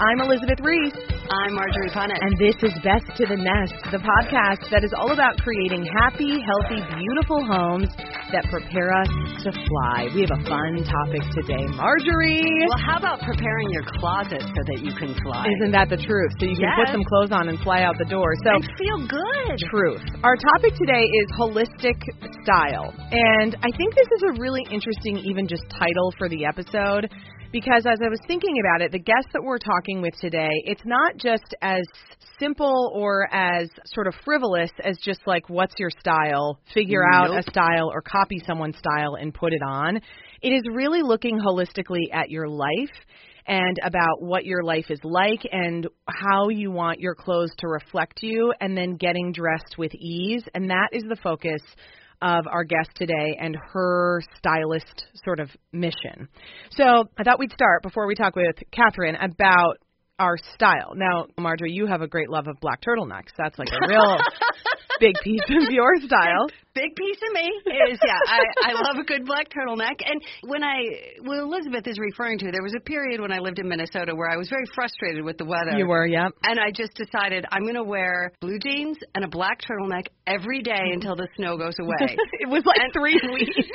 I'm Elizabeth Ries. I'm Marjorie Punnett. And this is Best to the Nest, the podcast that is all about creating happy, healthy, beautiful homes that prepare us to fly. We have a fun topic today, Marjorie. Well, how about preparing your closet so that you can fly? Isn't that the truth? So you can yes. put some clothes on and fly out the door. So and feel good. Truth. Our topic today is holistic style. And I think this is a really interesting even just title for the episode because as I was thinking about it, the guest that we're talking with today, it's not just as simple or as sort of frivolous as just like what's your style, figure nope. out a style or copy someone's style and put it on. It is really looking holistically at your life and about what your life is like and how you want your clothes to reflect you and then getting dressed with ease and that is the focus of our guest today and her stylist sort of mission. So I thought we'd start before we talk with Catherine about our style. Now, Marjorie, you have a great love of black turtlenecks. That's like a real big piece of your style. Big piece of me is yeah. I I love a good black turtleneck. And when I what Elizabeth is referring to, there was a period when I lived in Minnesota where I was very frustrated with the weather. You were, yeah. And I just decided I'm going to wear blue jeans and a black turtleneck every day until the snow goes away. it was like and, three weeks.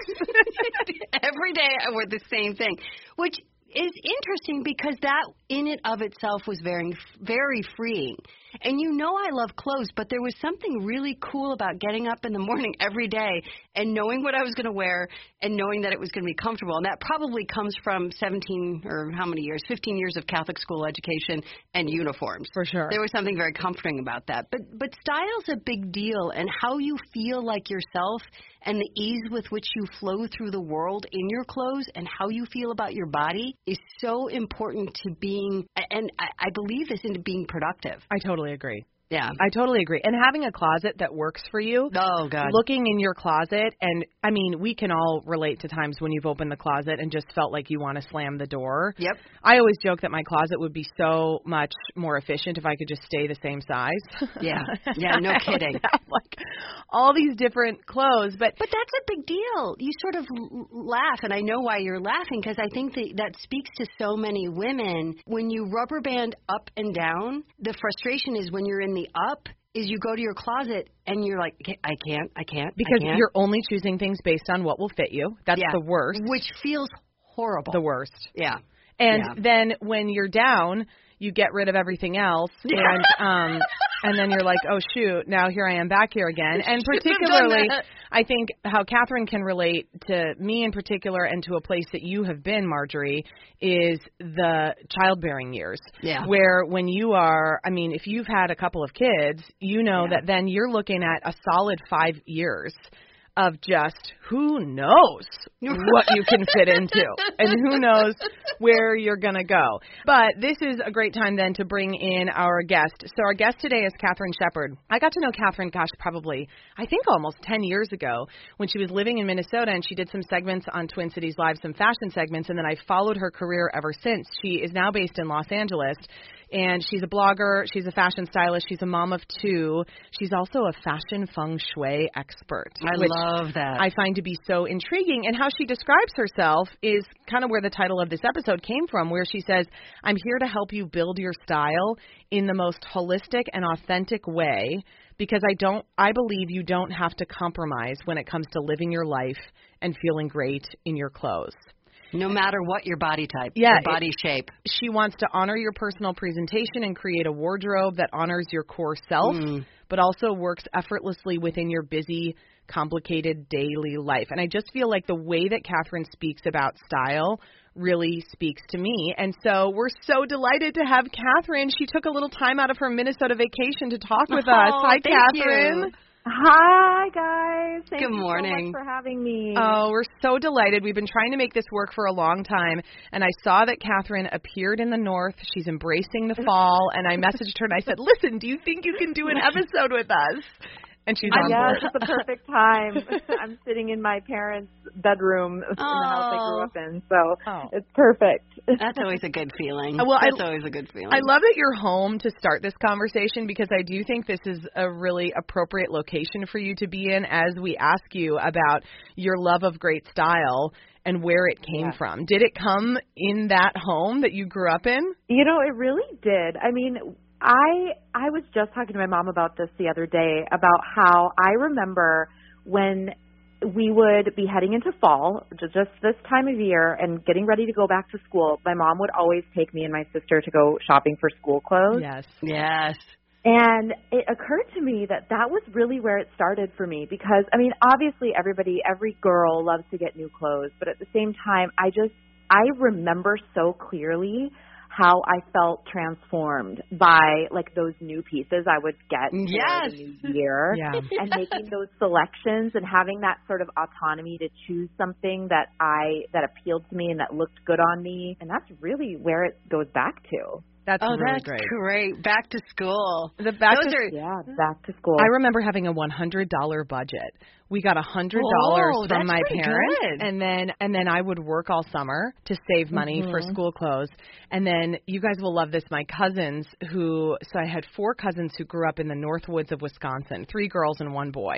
every day I wore the same thing, which is interesting because that in and of itself was very very freeing. And you know I love clothes, but there was something really cool about getting up in the morning every day and knowing what I was going to wear and knowing that it was going to be comfortable. And that probably comes from 17 or how many years? 15 years of Catholic school education and uniforms. For sure. There was something very comforting about that. But but style's a big deal and how you feel like yourself and the ease with which you flow through the world in your clothes and how you feel about your body is so important to being and I, I believe this into being productive. I totally agree. Yeah. I totally agree. And having a closet that works for you. Oh god. Looking in your closet and I mean, we can all relate to times when you've opened the closet and just felt like you want to slam the door. Yep. I always joke that my closet would be so much more efficient if I could just stay the same size. Yeah. Yeah, no kidding. like all these different clothes, but But that's a big deal. You sort of laugh and I know why you're laughing because I think that that speaks to so many women when you rubber band up and down, the frustration is when you're in the up is you go to your closet and you're like, I can't, I can't, because I can't. you're only choosing things based on what will fit you. That's yeah. the worst. Which feels horrible. The worst. Yeah. And yeah. then when you're down, you get rid of everything else and um and then you're like, "Oh shoot, now here I am back here again." And particularly I think how Catherine can relate to me in particular and to a place that you have been, Marjorie, is the childbearing years. Yeah. Where when you are, I mean, if you've had a couple of kids, you know Yeah. that then you're looking at a solid 5 years of just who knows what you can fit into and who knows where you're going to go. But this is a great time then to bring in our guest. So our guest today is Catherine Shepard. I got to know Catherine, gosh, probably, I think almost 10 years ago when she was living in Minnesota and she did some segments on Twin Cities Live, some fashion segments, and then I followed her career ever since. She is now based in Los Angeles and she's a blogger, she's a fashion stylist, she's a mom of two. She's also a fashion feng shui expert. I which love that. I find to be so intriguing. And how she describes herself is kind of where the title of this episode came from, where she says, I'm here to help you build your style in the most holistic and authentic way because I don't I believe you don't have to compromise when it comes to living your life and feeling great in your clothes. no matter what your body type, Yeah, your body shape. She wants to honor your personal presentation and create a wardrobe that honors your core self, Mm. but also works effortlessly within your busy, complicated daily life. And I just feel like the way that Catherine speaks about style really speaks to me. And so we're so delighted to have Catherine. She took a little time out of her Minnesota vacation to talk with oh, us. Hi, Catherine. You. Hi guys. Thank Good morning. so for having me. Oh, we're so delighted. We've been trying to make this work for a long time, and I saw that Catherine appeared in the north. She's embracing the fall, and I messaged her and I said, "Listen, do you think you can do an episode with us?" And she's on yes, board. it's the perfect time. I'm sitting in my parents' bedroom in the house I grew Oh. up in, so Oh. it's perfect. That's always a good feeling. Well, I- always a good feeling. I love that you're home to start this conversation because I do think this is a really appropriate location for you to be in as we ask you about your love of great style and where it came Yeah. from. Did it come in that home that you grew up in? You know, it really did. I mean, I I was just talking to my mom about this the other day about how I remember when we would be heading into fall, just this time of year, and getting ready to go back to school. My mom would always take me and my sister to go shopping for school clothes. Yes. yes. And it occurred to me that that was really where it started for me because, I mean, obviously everybody, every girl loves to get new clothes, but at the same time, I just, I remember so clearly how I felt transformed by like those new pieces I would get for Yes. the new year. Yeah. and making those selections and having that sort of autonomy to choose something that I that appealed to me and that looked good on me. And that's really where it goes back to. That's Oh, really that's great. great. Back to school. The back Those to, are Yeah, back to school. I remember having a one hundred dollar budget. We got a hundred dollars Oh, from my parents, good. and then and then I would work all summer to save money for Mm-hmm. school clothes. And then you guys will love this. My cousins, who so I had four cousins who grew up in the North Woods of Wisconsin, three girls and one boy,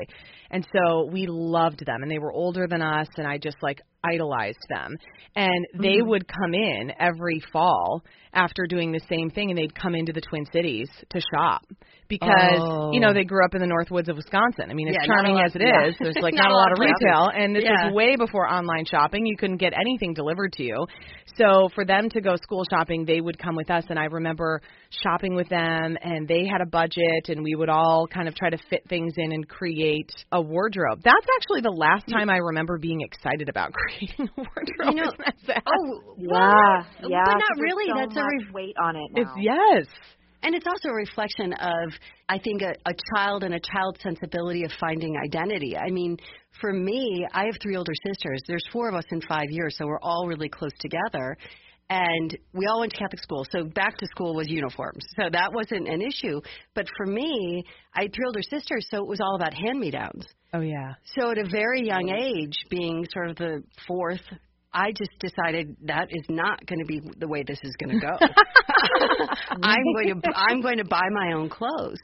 and so we loved them, and they were older than us, and I just like idolized them. And they Mm-hmm. would come in every fall after doing the same thing, and they'd come into the Twin Cities to shop because you know Oh. they grew up in the North Woods of Wisconsin. I mean, as Yeah, charming lot- as it yeah. is, there's like Not not, a a lot lot of of places. retail, and this Yeah. was way before online shopping. You couldn't get anything delivered to you. So for them to go school shopping, they would come with us, and I remember shopping with them, and they had a budget, and we would all kind of try to fit things in and create a wardrobe. That's actually the last time I remember being excited about creating a wardrobe. You know- Isn't that sad? Oh, Yeah, well, yeah. but 'cause not really. So That's a re- weight on it now. it's yes. And it's also a reflection of, I think, a, a child and a child's sensibility of finding identity. I mean, for me, I have three older sisters. There's four of us in five years, so we're all really close together. And we all went to Catholic school, so back to school was uniforms. So that wasn't an issue. But for me, I had three older sisters, so it was all about hand me downs. Oh yeah. So at a very young age, being sort of the fourth, I just decided that is not going to be the way this is going to go. I'm going to I'm going to buy my own clothes.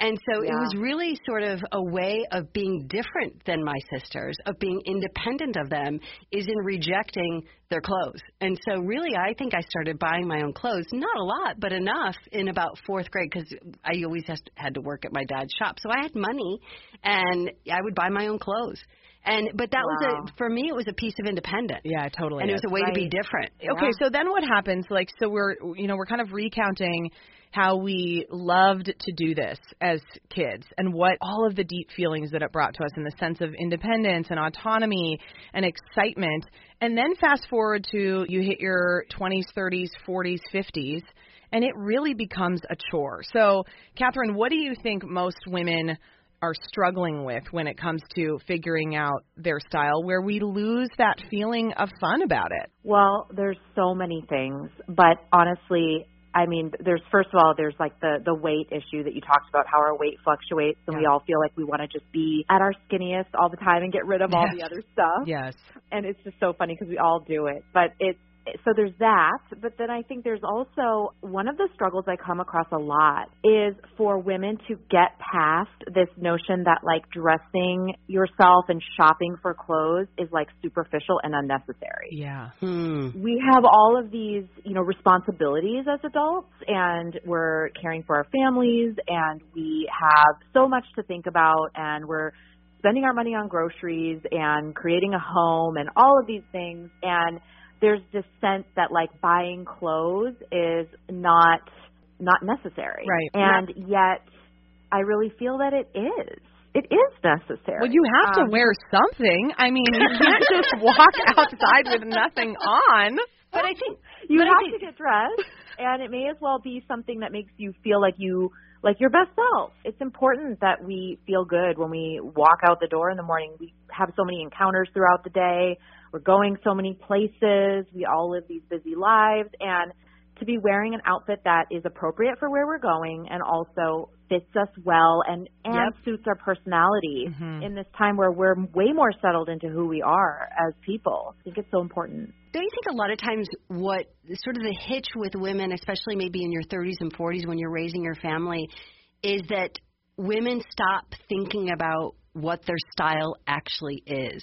And so it was really sort of a way of being different than my sisters, of being independent of them is in rejecting their clothes. And so really I think I started buying my own clothes, not a lot, but enough in about 4th grade cuz I always had to work at my dad's shop. So I had money and I would buy my own clothes. And but that Wow. was a for me it was a piece of independence. Yeah, totally. and it was a way to be Right. different. Okay, so then what happens? Like, so we're, you know, we're kind of recounting how we loved to do this as kids and what all of the deep feelings that it brought to us and the sense of independence and autonomy and excitement. And then fast forward to you hit your 20s, 30s, 40s, 50s, and it really becomes a chore. So, Catherine, what do you think most women are struggling with when it comes to figuring out their style where we lose that feeling of fun about it? Well, there's so many things, but honestly, I mean, there's first of all, there's like the the weight issue that you talked about, how our weight fluctuates, and we all feel like we want to just be at our skinniest all the time and get rid of all Yes. the other stuff. Yes. and it's just so funny because we all do it. But it's so there's that, but then I think there's also one of the struggles I come across a lot is for women to get past this notion that like dressing yourself and shopping for clothes is like superficial and unnecessary. Yeah. Hmm. We have all of these, you know, responsibilities as adults and we're caring for our families and we have so much to think about and we're spending our money on groceries and creating a home and all of these things and there's this sense that like buying clothes is not not necessary. Right. And yet I really feel that it is. It is necessary. Well, you have to Um, wear something. I mean, you can't just walk outside with nothing on. but I think you have think, to get dressed, and it may as well be something that makes you feel like you like your best self. It's important that we feel good when we walk out the door in the morning. We have so many encounters throughout the day. We're going so many places. We all live these busy lives, and to be wearing an outfit that is appropriate for where we're going and also fits us well and and Yep. suits our personality Mhm. in this time where we're way more settled into who we are as people. I think it's so important. don't you think a lot of times what sort of the hitch with women, especially maybe in your 30s and 40s when you're raising your family, is that women stop thinking about what their style actually is.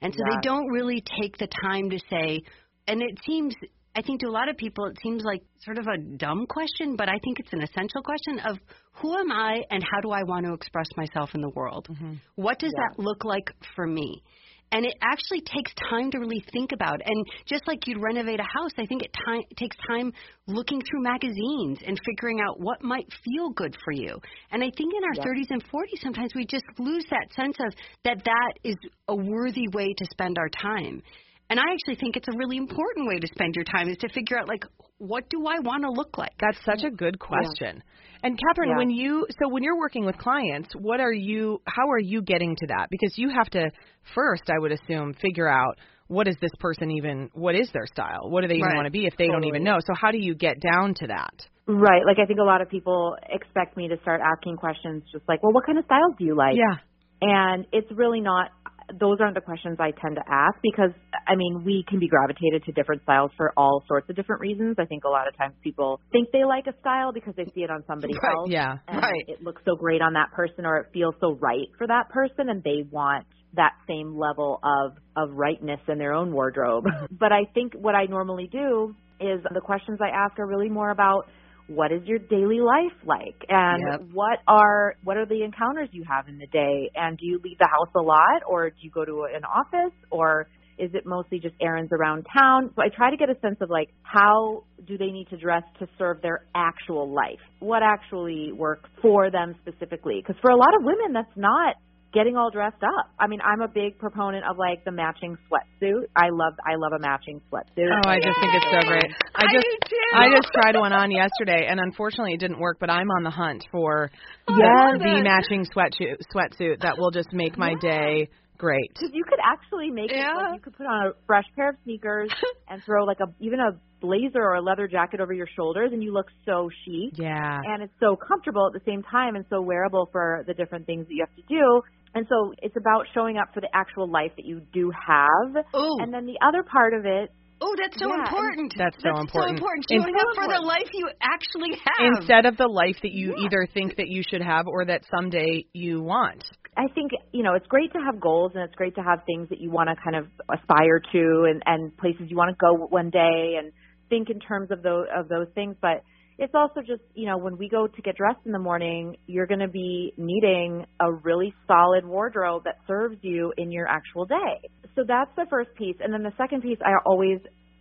And so Yeah. they don't really take the time to say, and it seems, I think to a lot of people, it seems like sort of a dumb question, but I think it's an essential question of who am I and how do I want to express myself in the world? Mm-hmm. What does Yeah. that look like for me? And it actually takes time to really think about. And just like you'd renovate a house, I think it, time, takes time looking through magazines and figuring out what might feel good for you. And I think in our Yeah. 30s and 40s, sometimes we just lose that sense of that that is a worthy way to spend our time. And I actually think it's a really important way to spend your time is to figure out like what do I want to look like? That's such a good question. And Catherine, Yeah. when you so when you're working with clients, what are you how are you getting to that? Because you have to first, I would assume, figure out what is this person even what is their style? What do they even Right. want to be if they don't even know? So how do you get down to that? Right. Like I think a lot of people expect me to start asking questions just like, well, what kind of styles do you like? Yeah. And it's really not those aren't the questions I tend to ask because I mean, we can be gravitated to different styles for all sorts of different reasons. I think a lot of times people think they like a style because they see it on somebody Right, else. Yeah. and Right. it looks so great on that person or it feels so right for that person and they want that same level of of rightness in their own wardrobe. Mm-hmm. but I think what I normally do is the questions I ask are really more about what is your daily life like and Yep. what are what are the encounters you have in the day and do you leave the house a lot or do you go to an office or is it mostly just errands around town? So I try to get a sense of like how do they need to dress to serve their actual life? What actually works for them specifically? Because for a lot of women, that's not getting all dressed up. I mean, I'm a big proponent of like the matching sweatsuit. I love I love a matching sweatsuit. Oh, I just think it's so great. I I just do too. I just tried one on yesterday and unfortunately it didn't work, but I'm on the hunt for Yes. the matching sweatsuit sweatsuit that will just make my day great. Because you could actually make it Yeah. like you could put on a fresh pair of sneakers and throw like a even a blazer or a leather jacket over your shoulders and you look so chic. Yeah. and it's so comfortable at the same time and so wearable for the different things that you have to do. And so it's about showing up for the actual life that you do have. Oh, And then the other part of it, oh, that's so Yeah, important. That's so important. So important. In- Showing up for the life you actually have. Instead of the life that you either think that you should have or that someday you want. I think, you know, it's great to have goals and it's great to have things that you want to kind of aspire to and, and places you want to go one day and think in terms of those, of those things. But it's also just, you know, when we go to get dressed in the morning, you're going to be needing a really solid wardrobe that serves you in your actual day. So that's the first piece. And then the second piece, I always,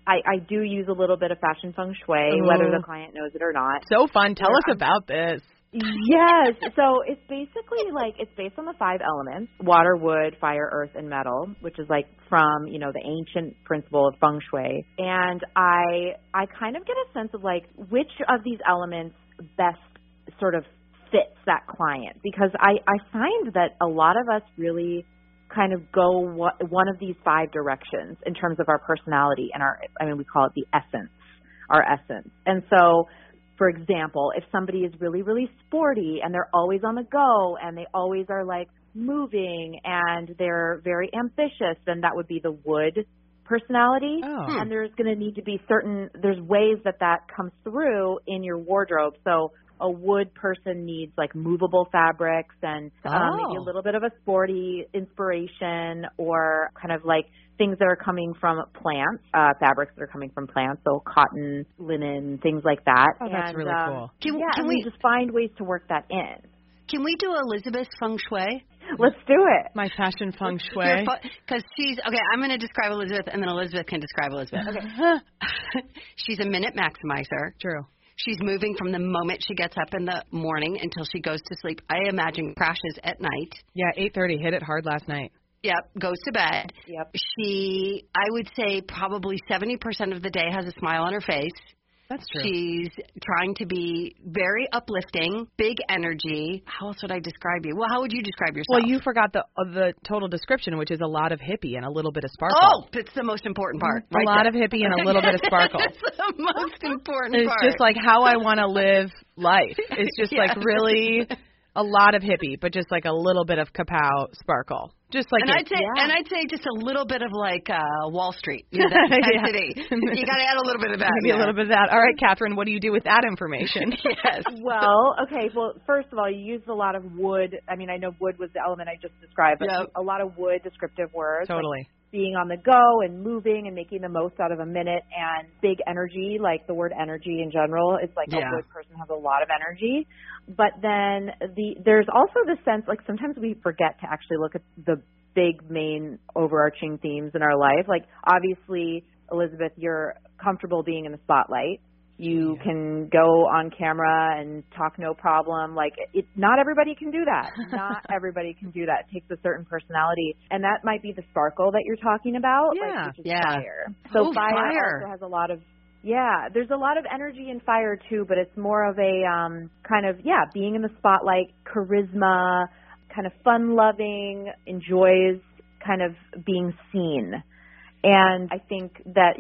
I, I do use a little bit of fashion feng shui, whether the client knows it or not. So fun. Tell us about this. Yes. So it's basically like it's based on the five elements: water, wood, fire, earth, and metal, which is like from you know the ancient principle of feng shui. And I I kind of get a sense of like which of these elements best sort of fits that client because I I find that a lot of us really kind of go one of these five directions in terms of our personality and our I mean we call it the essence, our essence. And so for example, if somebody is really, really sporty and they're always on the go and they always are like moving and they're very ambitious, then that would be the wood personality. Oh. And there's going to need to be certain, there's ways that that comes through in your wardrobe. So a wood person needs like movable fabrics and um, maybe a Oh. little bit of a sporty inspiration or kind of like things that are coming from plants, uh, fabrics that are coming from plants, so cotton, linen, things like that. Oh, that's and, really um, cool. Can, yeah, can and we we just find ways to work that in. can we do Elizabeth's feng shui? Let's do it. My fashion feng shui. Because she's okay. I'm going to describe Elizabeth, and then Elizabeth can describe Elizabeth. Okay. she's a minute maximizer. True. She's moving from the moment she gets up in the morning until she goes to sleep. I imagine crashes at night. Yeah, 8:30 hit it hard last night. Yep, goes to bed. Yep. She, I would say, probably 70% of the day has a smile on her face. That's true. She's trying to be very uplifting, big energy. How else would I describe you? Well, how would you describe yourself? well, you forgot the uh, the total description, which is a lot of hippie and a little bit of sparkle. Oh, that's the most important part. a lot of hippie and a little bit of sparkle. that's the most important It's part. just like how I want to live life. It's just like really a lot of hippie, but just like a little bit of kapow sparkle. Just like and it- I'd say, Yeah. and I'd say just a little bit of like uh Wall Street, you know, that Yeah. intensity. you got to add a little bit of that. maybe a little bit of that. All right, Catherine, what do you do with that information? Yes. Well, okay. Well, first of all, you used a lot of wood. I mean, I know wood was the element I just described, but Yep. a lot of wood descriptive words. like totally. being on the go and moving and making the most out of a minute and big energy, like the word energy in general, it's like Yeah. a good person has a lot of energy. But then the there's also the sense like sometimes we forget to actually look at the big main overarching themes in our life. Like obviously, Elizabeth, you're comfortable being in the spotlight. You Yeah. can go on camera and talk no problem. Like it, not everybody can do that. Not everybody can do that. It takes a certain personality, and that might be the sparkle that you're talking about. Yeah. like, which is Yeah. fire. Oh, so Oh, fire, fire. also has a lot of yeah. There's a lot of energy and fire too, but it's more of a um kind of yeah, being in the spotlight, charisma, kind of fun loving, enjoys kind of being seen. And I think that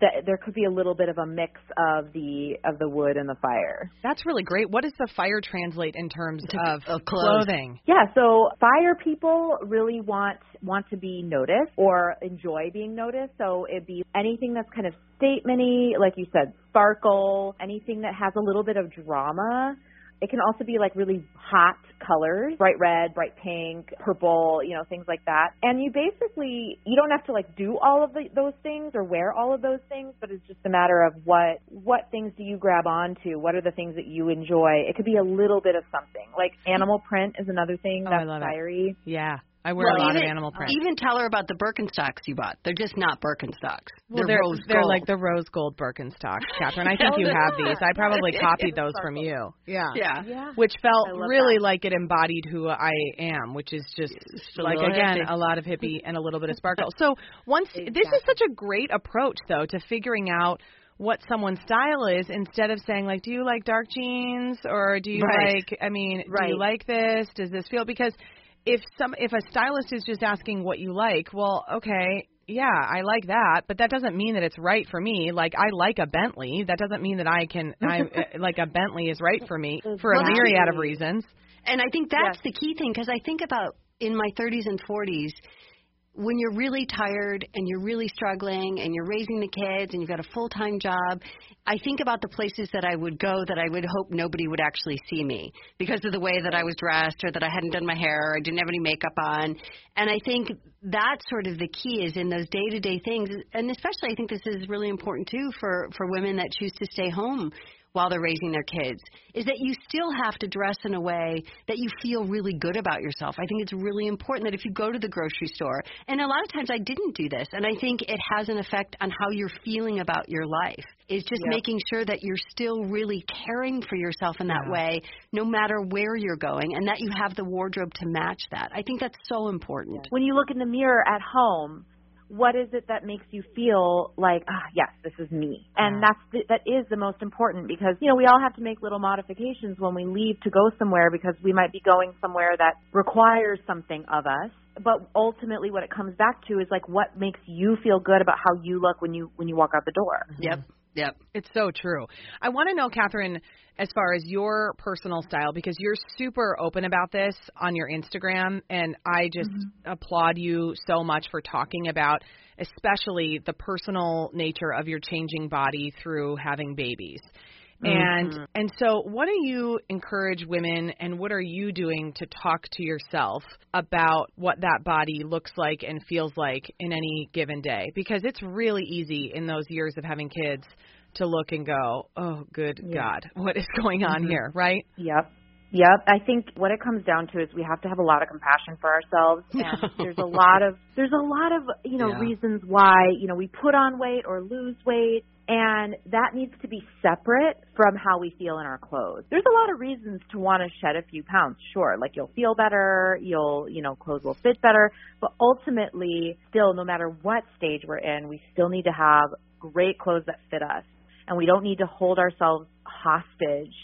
that there could be a little bit of a mix of the of the wood and the fire. That's really great. What does the fire translate in terms of, of clothing? Yeah, so fire people really want want to be noticed or enjoy being noticed. So it'd be anything that's kind of statementy, like you said, sparkle, anything that has a little bit of drama. It can also be like really hot colors, bright red, bright pink, purple, you know, things like that. And you basically you don't have to like do all of the, those things or wear all of those things, but it's just a matter of what what things do you grab onto? What are the things that you enjoy? It could be a little bit of something. Like animal print is another thing Oh, I that's love it. fiery. Yeah, I wear Well, a lot even, of animal print. Even tell her about the Birkenstocks you bought. They're just not Birkenstocks. well, they're they're rose they're like the rose gold Birkenstocks, Catherine. I think you have yeah. these. I probably copied those from you. Yeah. yeah. Yeah. Which felt really that. like it embodied who I am, which is just Just like little again hippie. a lot of hippie and a little bit of sparkle. So once this is such a great approach though to figuring out what someone's style is instead of saying like do you like dark jeans or do you Right. like I mean do you like this does this feel because if some if a stylist is just asking what you like well okay yeah, I like that, but that doesn't mean that it's right for me. Like I like a Bentley, that doesn't mean that I can I uh, like a Bentley is right for me for a myriad of reasons. And I think that's Yes. the key thing because I think about in my 30s and 40s when you're really tired and you're really struggling and you're raising the kids and you've got a full-time job, I think about the places that I would go that I would hope nobody would actually see me because of the way that I was dressed or that I hadn't done my hair or I didn't have any makeup on. And I think that's sort of the key is in those day-to-day things and especially I think this is really important too for for women that choose to stay home while they're raising their kids is that you still have to dress in a way that you feel really good about yourself. I think it's really important that if you go to the grocery store, and a lot of times I didn't do this, and I think it has an effect on how you're feeling about your life. Is just Yep. making sure that you're still really caring for yourself in that Yeah. way, no matter where you're going, and that you have the wardrobe to match that. I think that's so important. When you look in the mirror at home, what is it that makes you feel like, ah, yes, this is me? And that's the, that is the most important because you know we all have to make little modifications when we leave to go somewhere because we might be going somewhere that requires something of us. But ultimately, what it comes back to is like what makes you feel good about how you look when you when you walk out the door. Yep. Yep. It's so true. I want to know, Catherine, as far as your personal style, because you're super open about this on your Instagram, and I just mm-hmm. applaud you so much for talking about, especially the personal nature of your changing body through having babies. And mm-hmm. and so what do you encourage women and what are you doing to talk to yourself about what that body looks like and feels like in any given day? Because it's really easy in those years of having kids to look and go, "Oh, good Yeah. God, what is going on mm-hmm. here?" Right? Yep. Yep, I think what it comes down to is we have to have a lot of compassion for ourselves, and there's a lot of there's a lot of you know Yeah. reasons why you know we put on weight or lose weight, and that needs to be separate from how we feel in our clothes. There's a lot of reasons to want to shed a few pounds, sure, like you'll feel better, you'll you know clothes will fit better, but ultimately, still, no matter what stage we're in, we still need to have great clothes that fit us, and we don't need to hold ourselves hostage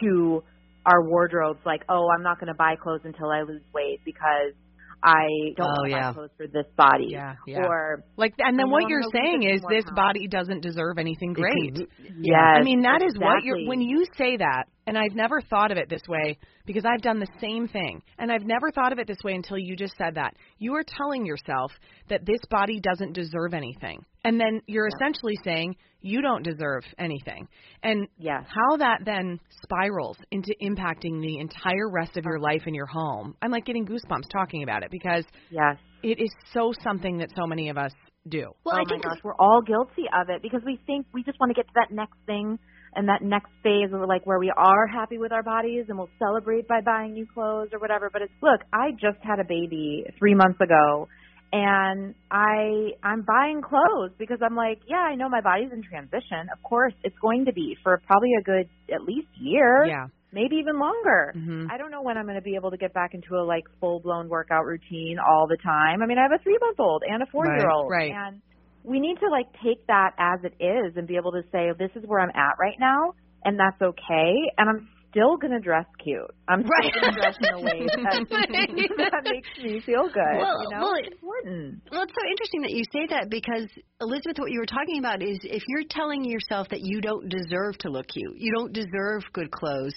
to our wardrobes like, oh, I'm not going to buy clothes until I lose weight because I don't Oh, want to yeah. buy clothes for this body. Yeah, yeah. Or Like, and then I what you're saying is this pounds. body doesn't deserve anything great. yes, I mean, that is what you're, when you say that, and I've never thought of it this way because I've done the same thing. And I've never thought of it this way until you just said that. You are telling yourself that this body doesn't deserve anything. And then you're essentially saying you don't deserve anything. And Yes. how that then spirals into impacting the entire rest of your uh-huh. life in your home. I'm like getting goosebumps talking about it because Yes. it is so something that so many of us do. Well, oh I think gosh, we're all guilty of it because we think we just want to get to that next thing and that next phase of like where we are happy with our bodies and we'll celebrate by buying new clothes or whatever. But it's look, I just had a baby three months ago and I I'm buying clothes because I'm like, yeah, I know my body's in transition. Of course, it's going to be for probably a good at least year, Yeah. maybe even longer. Mhm. I don't know when I'm going to be able to get back into a like full blown workout routine all the time. I mean, I have a three month old and a four year old, right. and we need to like take that as it is and be able to say, this is where I'm at right now, and that's okay. And I'm still going to dress cute. I'm Right. still going to dress in a way that, that makes me feel good. Well- you know, well, it's important. Well, it's so interesting that you say that because Elizabeth, what you were talking about is if you're telling yourself that you don't deserve to look cute, you don't deserve good clothes.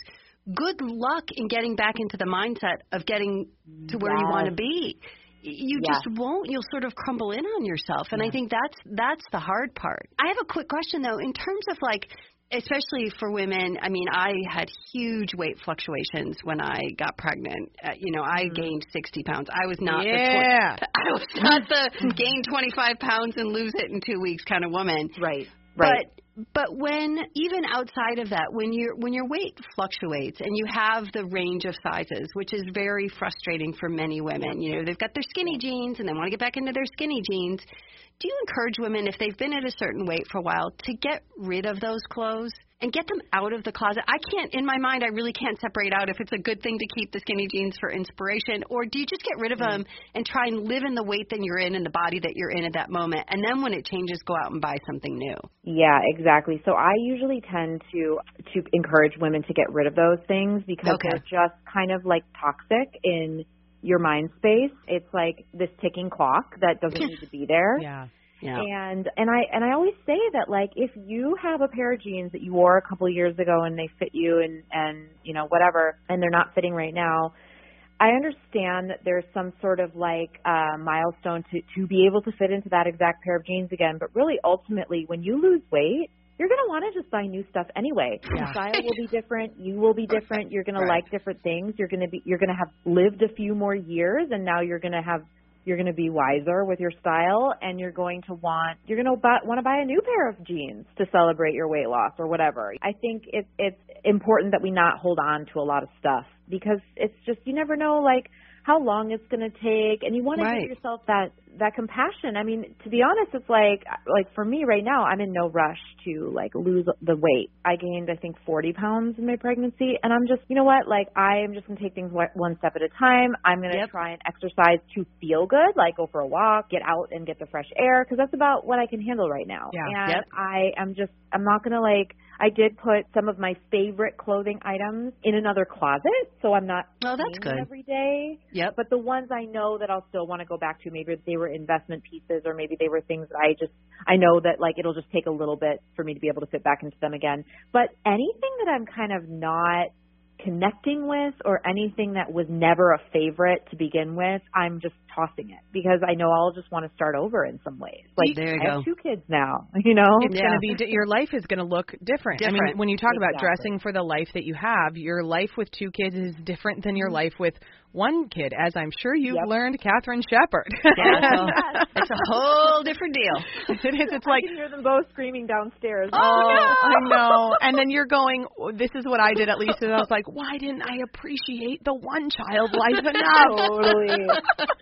Good luck in getting back into the mindset of getting to where you want to be. You Yes. just won't. You'll sort of crumble in on yourself, and I think that's that's the hard part. I have a quick question though, in terms of like especially for women, I mean, I had huge weight fluctuations when I got pregnant. Uh, you know, I gained 60 pounds. I was not the Yeah. tw- I was not the gain 25 pounds and lose it in 2 weeks kind of woman. Right. Right. But but when even outside of that, when your when your weight fluctuates and you have the range of sizes, which is very frustrating for many women. You know, they've got their skinny jeans and they want to get back into their skinny jeans. Do you encourage women if they've been at a certain weight for a while to get rid of those clothes and get them out of the closet? I can't in my mind I really can't separate out if it's a good thing to keep the skinny jeans for inspiration or do you just get rid of mm-hmm. them and try and live in the weight that you're in and the body that you're in at that moment and then when it changes go out and buy something new. Yeah, exactly. So I usually tend to to encourage women to get rid of those things because Okay. they're just kind of like toxic in your mind space. It's like this ticking clock that doesn't need to be there. Yeah. Yeah. And and I and I always say that like if you have a pair of jeans that you wore a couple of years ago and they fit you and and you know whatever and they're not fitting right now, I understand that there's some sort of like uh, milestone to to be able to fit into that exact pair of jeans again. But really, ultimately, when you lose weight, you're gonna want to just buy new stuff anyway. Yeah. Your style will be different. You will be different. You're gonna Right. like different things. You're gonna be you're gonna have lived a few more years, and now you're gonna have you're going to be wiser with your style and you're going to want you're going to buy, want to buy a new pair of jeans to celebrate your weight loss or whatever. I think it's it's important that we not hold on to a lot of stuff because it's just you never know like how long it's going to take and you want to Right. give yourself that that compassion. I mean, to be honest, it's like like for me right now, I'm in no rush to like lose the weight. I gained I think 40 pounds in my pregnancy and I'm just, you know what? Like I am just going to take things one- step at a time. I'm going to Yep. try and exercise to feel good, like go for a walk, get out and get the fresh air because that's about what I can handle right now. Yeah. And Yep. I am just I'm not going to like I did put some of my favorite clothing items in another closet, so I'm not Oh, that's good. every day. Yep. But the ones I know that I'll still want to go back to, maybe they were investment pieces or maybe they were things that I just I know that like it'll just take a little bit for me to be able to fit back into them again. But anything that I'm kind of not connecting with or anything that was never a favorite to begin with, I'm just tossing it because I know I'll just want to start over in some ways. Like There you I go. have two kids now, you know. It's Yeah. going to be your life is going to look different. I mean, when you talk about dressing for the life that you have, your life with two kids is different than your mm-hmm. life with one kid, as I'm sure you've Yep. learned, Catherine Shepard. Yeah, it's a whole different deal. it is. It's I like can hear them both screaming downstairs. Oh, oh I know. And then you're going, oh, this is what I did at least. And I was like, why didn't I appreciate the one child life enough? totally,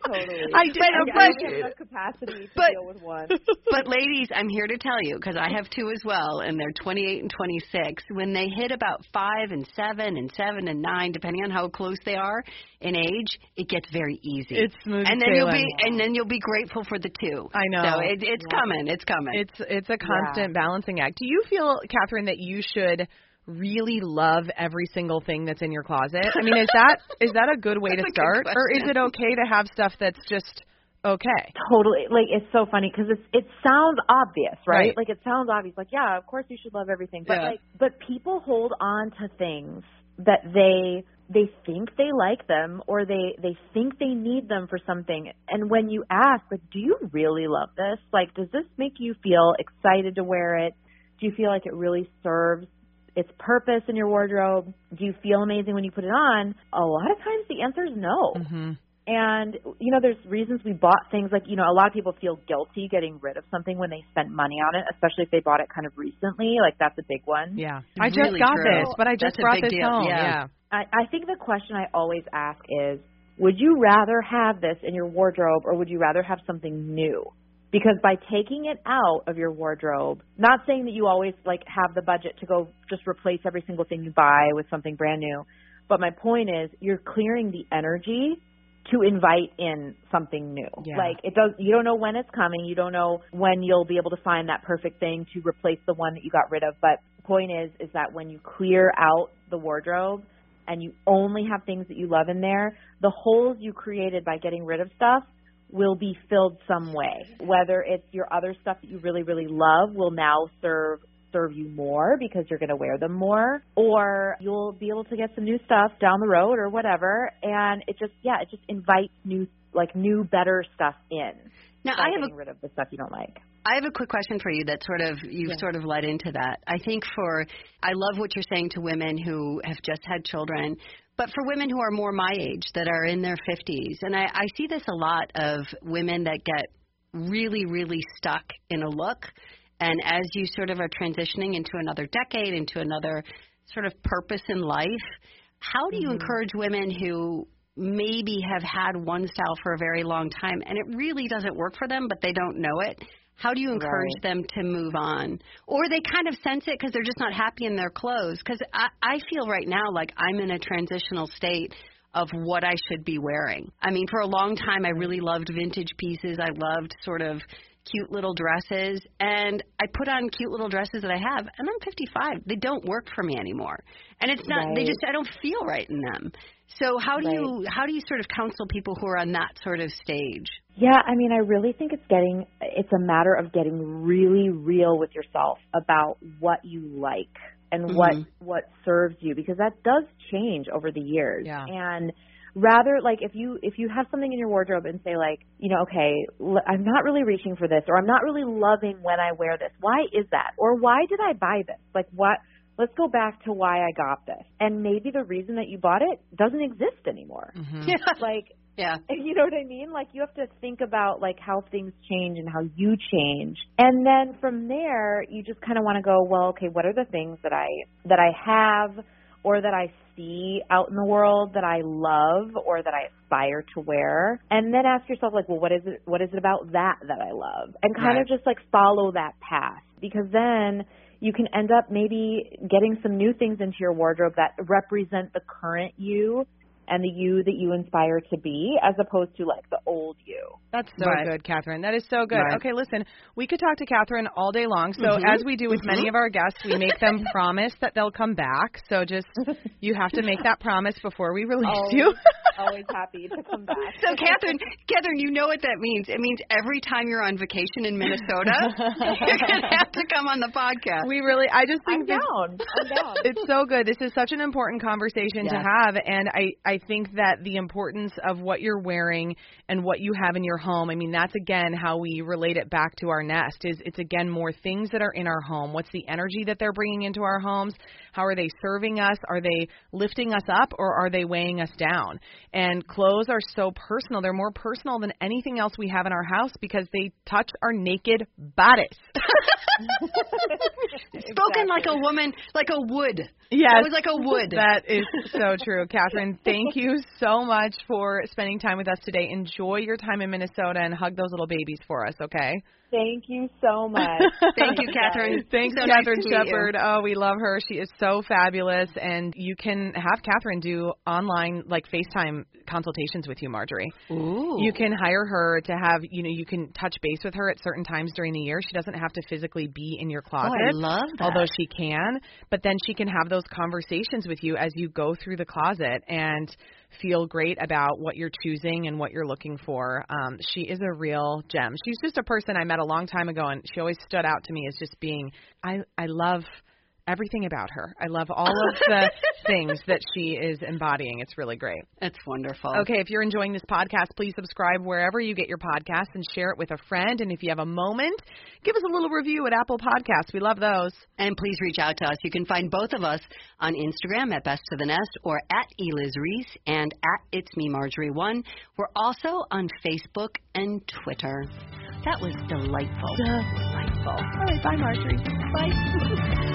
totally. I didn't I don't appreciate have the capacity to But- deal with one. But ladies, I'm here to tell you because I have two as well, and they're 28 and 26. When they hit about five and seven and seven and nine, depending on how close they are in age, it gets very easy. It's smooth and then you'll be and then you'll be grateful for the two. I know. So it, it's coming. It's coming. It's it's a constant balancing act. Do you feel, Catherine, that you should really love every single thing that's in your closet? I mean, is that is that a good way to That's a good start, or is it okay to have stuff that's just okay? Totally. Like it's so funny because it's it sounds obvious, right? Right. Like it sounds obvious. Like yeah, of course you should love everything, but Yeah. like but people hold on to things that they they think they like them or they they think they need them for something. And when you ask, like, do you really love this? Like, does this make you feel excited to wear it? Do you feel like it really serves its purpose in your wardrobe? Do you feel amazing when you put it on? A lot of times the answer is no. Mm-hmm. And you know, there's reasons we bought things like you know, a lot of people feel guilty getting rid of something when they spent money on it, especially if they bought it kind of recently. Like that's a big one. Yeah, I just Really got true. this, but I just That's brought this deal. home. Yeah. I, I think the question I always ask is, would you rather have this in your wardrobe or would you rather have something new? Because by taking it out of your wardrobe, not saying that you always like have the budget to go just replace every single thing you buy with something brand new, but my point is you're clearing the energy to invite in something new. Yeah. Like it does you don't know when it's coming, you don't know when you'll be able to find that perfect thing to replace the one that you got rid of, but the point is is that when you clear out the wardrobe and you only have things that you love in there, the holes you created by getting rid of stuff will be filled some way. Whether it's your other stuff that you really really love will now serve serve you more because you're going to wear them more or you'll be able to get some new stuff down the road or whatever and it just yeah, it just invites new like new better stuff in. now I have a getting rid of the stuff you don't like. I have a quick question for you that sort of you've Yeah. sort of led into that. I think for I love what you're saying to women who have just had children, but for women who are more my age that are in their 50s, and I, I see this a lot of women that get really really stuck in a look, and as you sort of are transitioning into another decade, into another sort of purpose in life, how do you mm-hmm. encourage women who maybe have had one style for a very long time and it really doesn't work for them, but they don't know it? How do you encourage Right. them to move on? Or they kind of sense it because they're just not happy in their clothes. Because I, I feel right now like I'm in a transitional state of what I should be wearing. I mean, for a long time, I really loved vintage pieces. I loved sort of cute little dresses. And I put on cute little dresses that I have, and I'm 55. They don't work for me anymore. And it's not, they just, I don't feel right in them. So how do you how do you sort of counsel people who are on that sort of stage? Yeah, I mean, I really think it's getting, it's a matter of getting really real with yourself about what you like and what, Mhm. what serves you because that does change over the years. Yeah. And rather, like, if you, if you have something in your wardrobe and say like, you know, okay, I'm not really reaching for this or I'm not really loving when I wear this. Why is that? Or why did I buy this? Like, what, let's go back to why I got this. And maybe the reason that you bought it doesn't exist anymore. Mm-hmm. Yeah. Like, Yeah. And you know what I mean? Like you have to think about like how things change and how you change. And then from there, you just kind of want to go, well, okay, what are the things that I that I have or that I see out in the world that I love or that I aspire to wear? And then ask yourself like, well, what is it what is it about that that I love? And kind Right. of just like follow that path because then you can end up maybe getting some new things into your wardrobe that represent the current you and the you that you inspire to be as opposed to like the old you. That's so Right. good, Catherine. That is so good. Right. Okay, listen, we could talk to Catherine all day long. So Mhm. as we do with many of our guests, we make them promise that they'll come back. So just you have to make that promise before we release Oh. you. Always happy to come back. So Catherine, Catherine, you know what that means. It means every time you're on vacation in Minnesota, you're gonna have to come on the podcast. we really I just think I'm this down. I'm down. it's so good. This is such an important conversation to have and I I think that the importance of what you're wearing and what you have in your home. I mean, that's again how we relate it back to our nest is it's again more things that are in our home. What's the energy that they're bringing into our homes? How are they serving us? Are they lifting us up or are they weighing us down? And clothes are so personal. They're more personal than anything else we have in our house because they touch our naked bodice. Spoken like a woman, like a wood. Yes. That was like a wood. That is so true. Catherine, thank you so much for spending time with us today. Enjoy your time in Minnesota and hug those little babies for us, okay? Thank you so much. Thank you, Catherine. Thanks, so Catherine nice to meet you. Shepard. Oh, we love her. She is so fabulous. And you can have Catherine do online, like FaceTime consultations with you, Marjorie. Ooh. You can hire her to have, you know, you can touch base with her at certain times during the year. She doesn't have to physically be in your oh, closet. Oh, closet. I love that. Although she can, but then she can have those conversations with you as you go through the closet and feel great about what you're choosing and what you're looking for. Um, she is a real gem. She's just a person I met a long time ago, and she always stood out to me as just being. I I love everything about her. I love all of the things that she is embodying. It's really great. It's wonderful. Okay, if you're enjoying this podcast, please subscribe wherever you get your podcasts and share it with a friend. And if you have a moment, give us a little review at Apple Podcasts. We love those. And please reach out to us. You can find both of us on Instagram at Best to the Nest or at Eliz Ries and at It's Me Marjorie One. We're also on Facebook and Twitter. That was delightful. Delightful. All right, bye, Marjorie. Bye.